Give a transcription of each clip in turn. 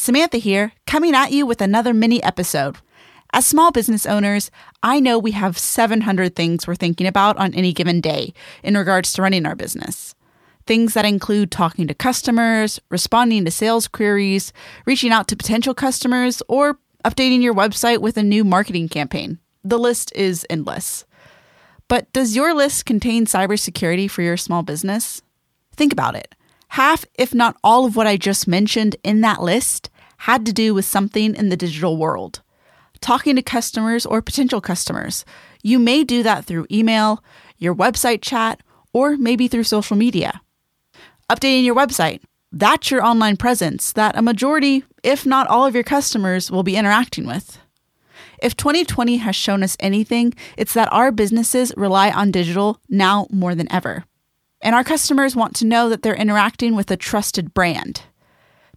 Samantha here, coming at you with another mini episode. As small business owners, I know we have 700 things we're thinking about on any given day in regards to running our business. Things that include talking to customers, responding to sales queries, reaching out to potential customers, or updating your website with a new marketing campaign. The list is endless. But does your list contain cybersecurity for your small business? Think about it. Half, if not all, of what I just mentioned in that list had to do with something in the digital world. Talking to customers or potential customers. You may do that through email, your website chat, or maybe through social media. Updating your website. That's your online presence that a majority, if not all of your customers, will be interacting with. If 2020 has shown us anything, it's that our businesses rely on digital now more than ever. And our customers want to know that they're interacting with a trusted brand.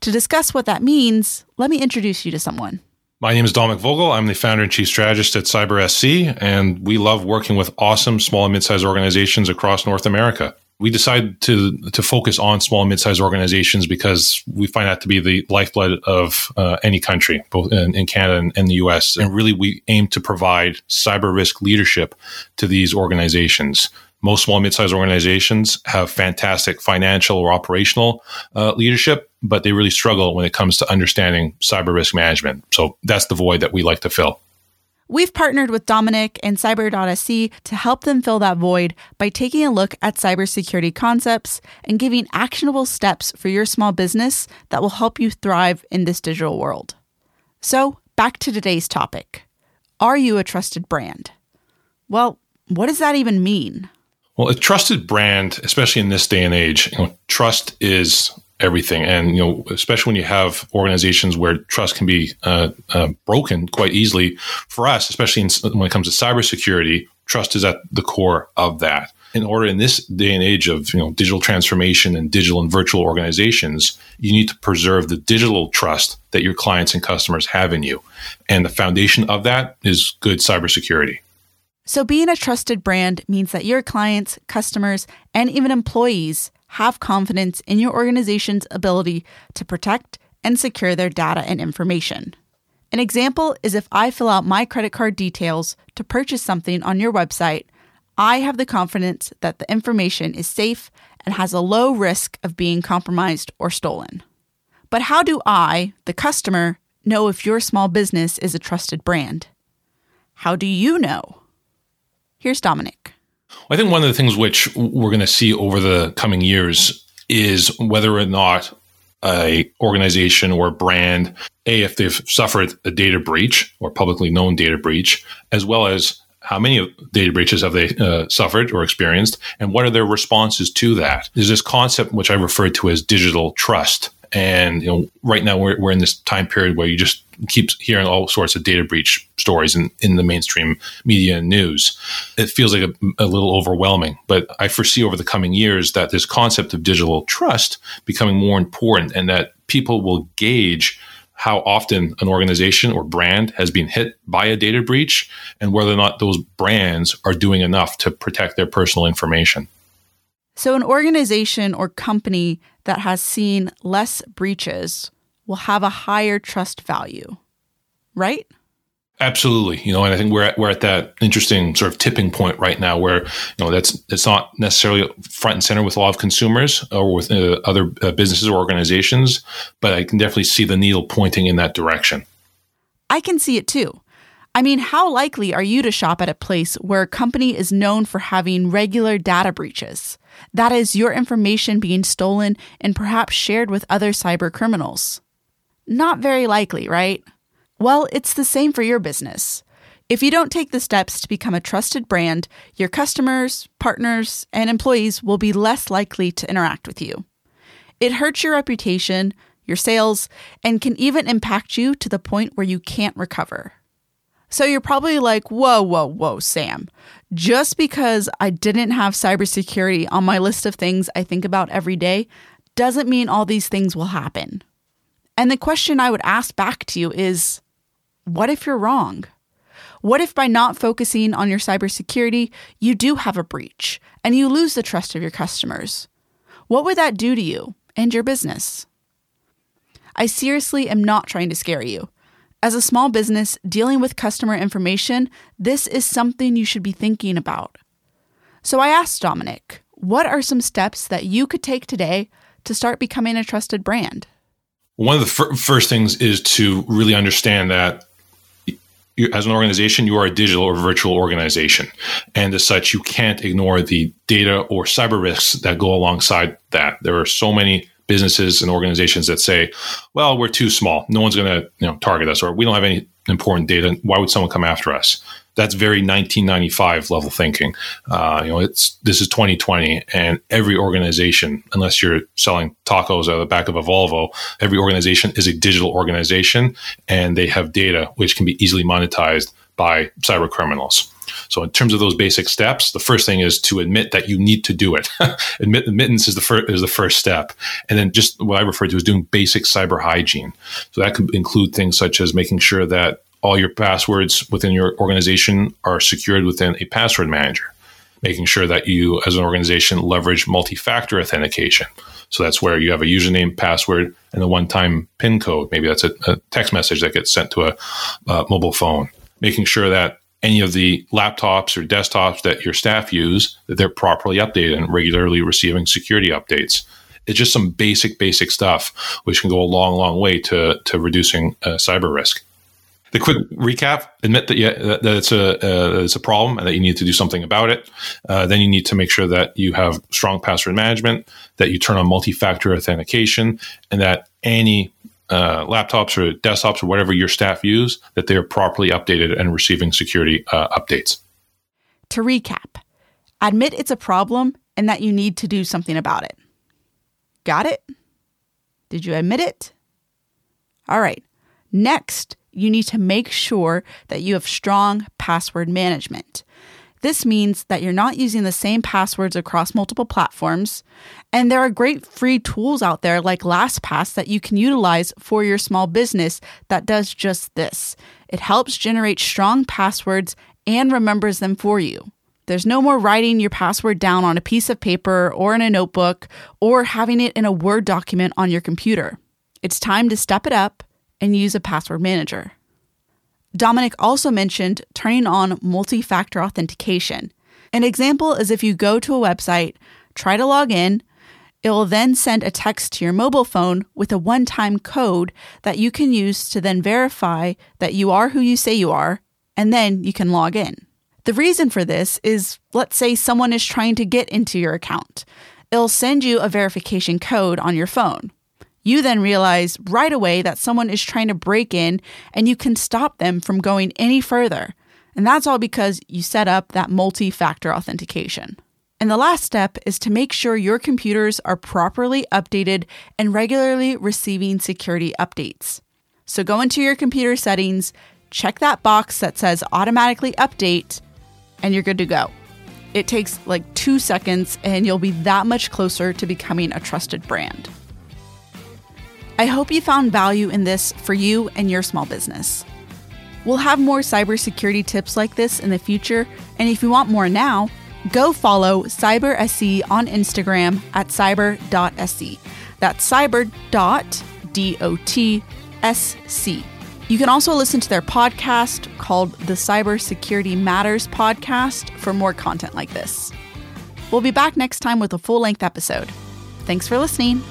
To discuss what that means, let me introduce you to someone. My name is Dominic Vogel. I'm the founder and chief strategist at CyberSC, and we love working with awesome small and mid-sized organizations across North America. We decided to to focus on small and mid-sized organizations because we find that to be the lifeblood of uh, any country, both in, in Canada and, and the U.S. And really, we aim to provide cyber risk leadership to these organizations most small and mid-sized organizations have fantastic financial or operational uh, leadership, but they really struggle when it comes to understanding cyber risk management. So that's the void that we like to fill. We've partnered with Dominic and Cyber.sc to help them fill that void by taking a look at cybersecurity concepts and giving actionable steps for your small business that will help you thrive in this digital world. So, back to today's topic Are you a trusted brand? Well, what does that even mean? Well, a trusted brand, especially in this day and age, you know, trust is everything. And, you know, especially when you have organizations where trust can be uh, uh, broken quite easily for us, especially in, when it comes to cybersecurity, trust is at the core of that. In order in this day and age of, you know, digital transformation and digital and virtual organizations, you need to preserve the digital trust that your clients and customers have in you. And the foundation of that is good cybersecurity. So, being a trusted brand means that your clients, customers, and even employees have confidence in your organization's ability to protect and secure their data and information. An example is if I fill out my credit card details to purchase something on your website, I have the confidence that the information is safe and has a low risk of being compromised or stolen. But how do I, the customer, know if your small business is a trusted brand? How do you know? Here's Dominic. I think one of the things which we're going to see over the coming years is whether or not a organization or a brand, a if they've suffered a data breach or publicly known data breach, as well as how many data breaches have they uh, suffered or experienced, and what are their responses to that? There's this concept which I refer to as digital trust. And you know, right now we're, we're in this time period where you just keep hearing all sorts of data breach stories in, in the mainstream media and news. It feels like a, a little overwhelming, but I foresee over the coming years that this concept of digital trust becoming more important and that people will gauge how often an organization or brand has been hit by a data breach and whether or not those brands are doing enough to protect their personal information. So, an organization or company that has seen less breaches will have a higher trust value, right? Absolutely, you know, and I think we're at we're at that interesting sort of tipping point right now, where you know that's it's not necessarily front and center with a lot of consumers or with uh, other uh, businesses or organizations, but I can definitely see the needle pointing in that direction. I can see it too. I mean, how likely are you to shop at a place where a company is known for having regular data breaches? That is, your information being stolen and perhaps shared with other cyber criminals. Not very likely, right? Well, it's the same for your business. If you don't take the steps to become a trusted brand, your customers, partners, and employees will be less likely to interact with you. It hurts your reputation, your sales, and can even impact you to the point where you can't recover. So you're probably like, whoa, whoa, whoa, Sam. Just because I didn't have cybersecurity on my list of things I think about every day doesn't mean all these things will happen. And the question I would ask back to you is what if you're wrong? What if by not focusing on your cybersecurity, you do have a breach and you lose the trust of your customers? What would that do to you and your business? I seriously am not trying to scare you. As a small business dealing with customer information, this is something you should be thinking about. So I asked Dominic, what are some steps that you could take today to start becoming a trusted brand? One of the fir- first things is to really understand that you, as an organization, you are a digital or virtual organization. And as such, you can't ignore the data or cyber risks that go alongside that. There are so many businesses and organizations that say, well, we're too small. No one's going to you know, target us, or we don't have any important data. Why would someone come after us? That's very 1995 level thinking. Uh, you know, it's this is 2020, and every organization, unless you're selling tacos out of the back of a Volvo, every organization is a digital organization, and they have data which can be easily monetized by cyber criminals. So, in terms of those basic steps, the first thing is to admit that you need to do it. Admit, admittance is the first is the first step, and then just what I refer to as doing basic cyber hygiene. So that could include things such as making sure that all your passwords within your organization are secured within a password manager. Making sure that you, as an organization, leverage multi-factor authentication. So that's where you have a username, password, and a one-time PIN code. Maybe that's a, a text message that gets sent to a mobile phone. Making sure that any of the laptops or desktops that your staff use that they're properly updated and regularly receiving security updates it's just some basic basic stuff which can go a long long way to to reducing uh, cyber risk the quick recap admit that yeah that, that it's a uh, it's a problem and that you need to do something about it uh, then you need to make sure that you have strong password management that you turn on multi-factor authentication and that any uh, laptops or desktops or whatever your staff use, that they're properly updated and receiving security uh, updates. To recap, admit it's a problem and that you need to do something about it. Got it? Did you admit it? All right. Next, you need to make sure that you have strong password management. This means that you're not using the same passwords across multiple platforms. And there are great free tools out there like LastPass that you can utilize for your small business that does just this. It helps generate strong passwords and remembers them for you. There's no more writing your password down on a piece of paper or in a notebook or having it in a Word document on your computer. It's time to step it up and use a password manager. Dominic also mentioned turning on multi factor authentication. An example is if you go to a website, try to log in, it will then send a text to your mobile phone with a one time code that you can use to then verify that you are who you say you are, and then you can log in. The reason for this is let's say someone is trying to get into your account. It'll send you a verification code on your phone. You then realize right away that someone is trying to break in and you can stop them from going any further. And that's all because you set up that multi factor authentication. And the last step is to make sure your computers are properly updated and regularly receiving security updates. So go into your computer settings, check that box that says automatically update, and you're good to go. It takes like two seconds, and you'll be that much closer to becoming a trusted brand. I hope you found value in this for you and your small business. We'll have more cybersecurity tips like this in the future, and if you want more now, go follow CyberSC on Instagram at cyber.sc. That's cyber.dotsc. You can also listen to their podcast called the Cybersecurity Matters Podcast for more content like this. We'll be back next time with a full length episode. Thanks for listening.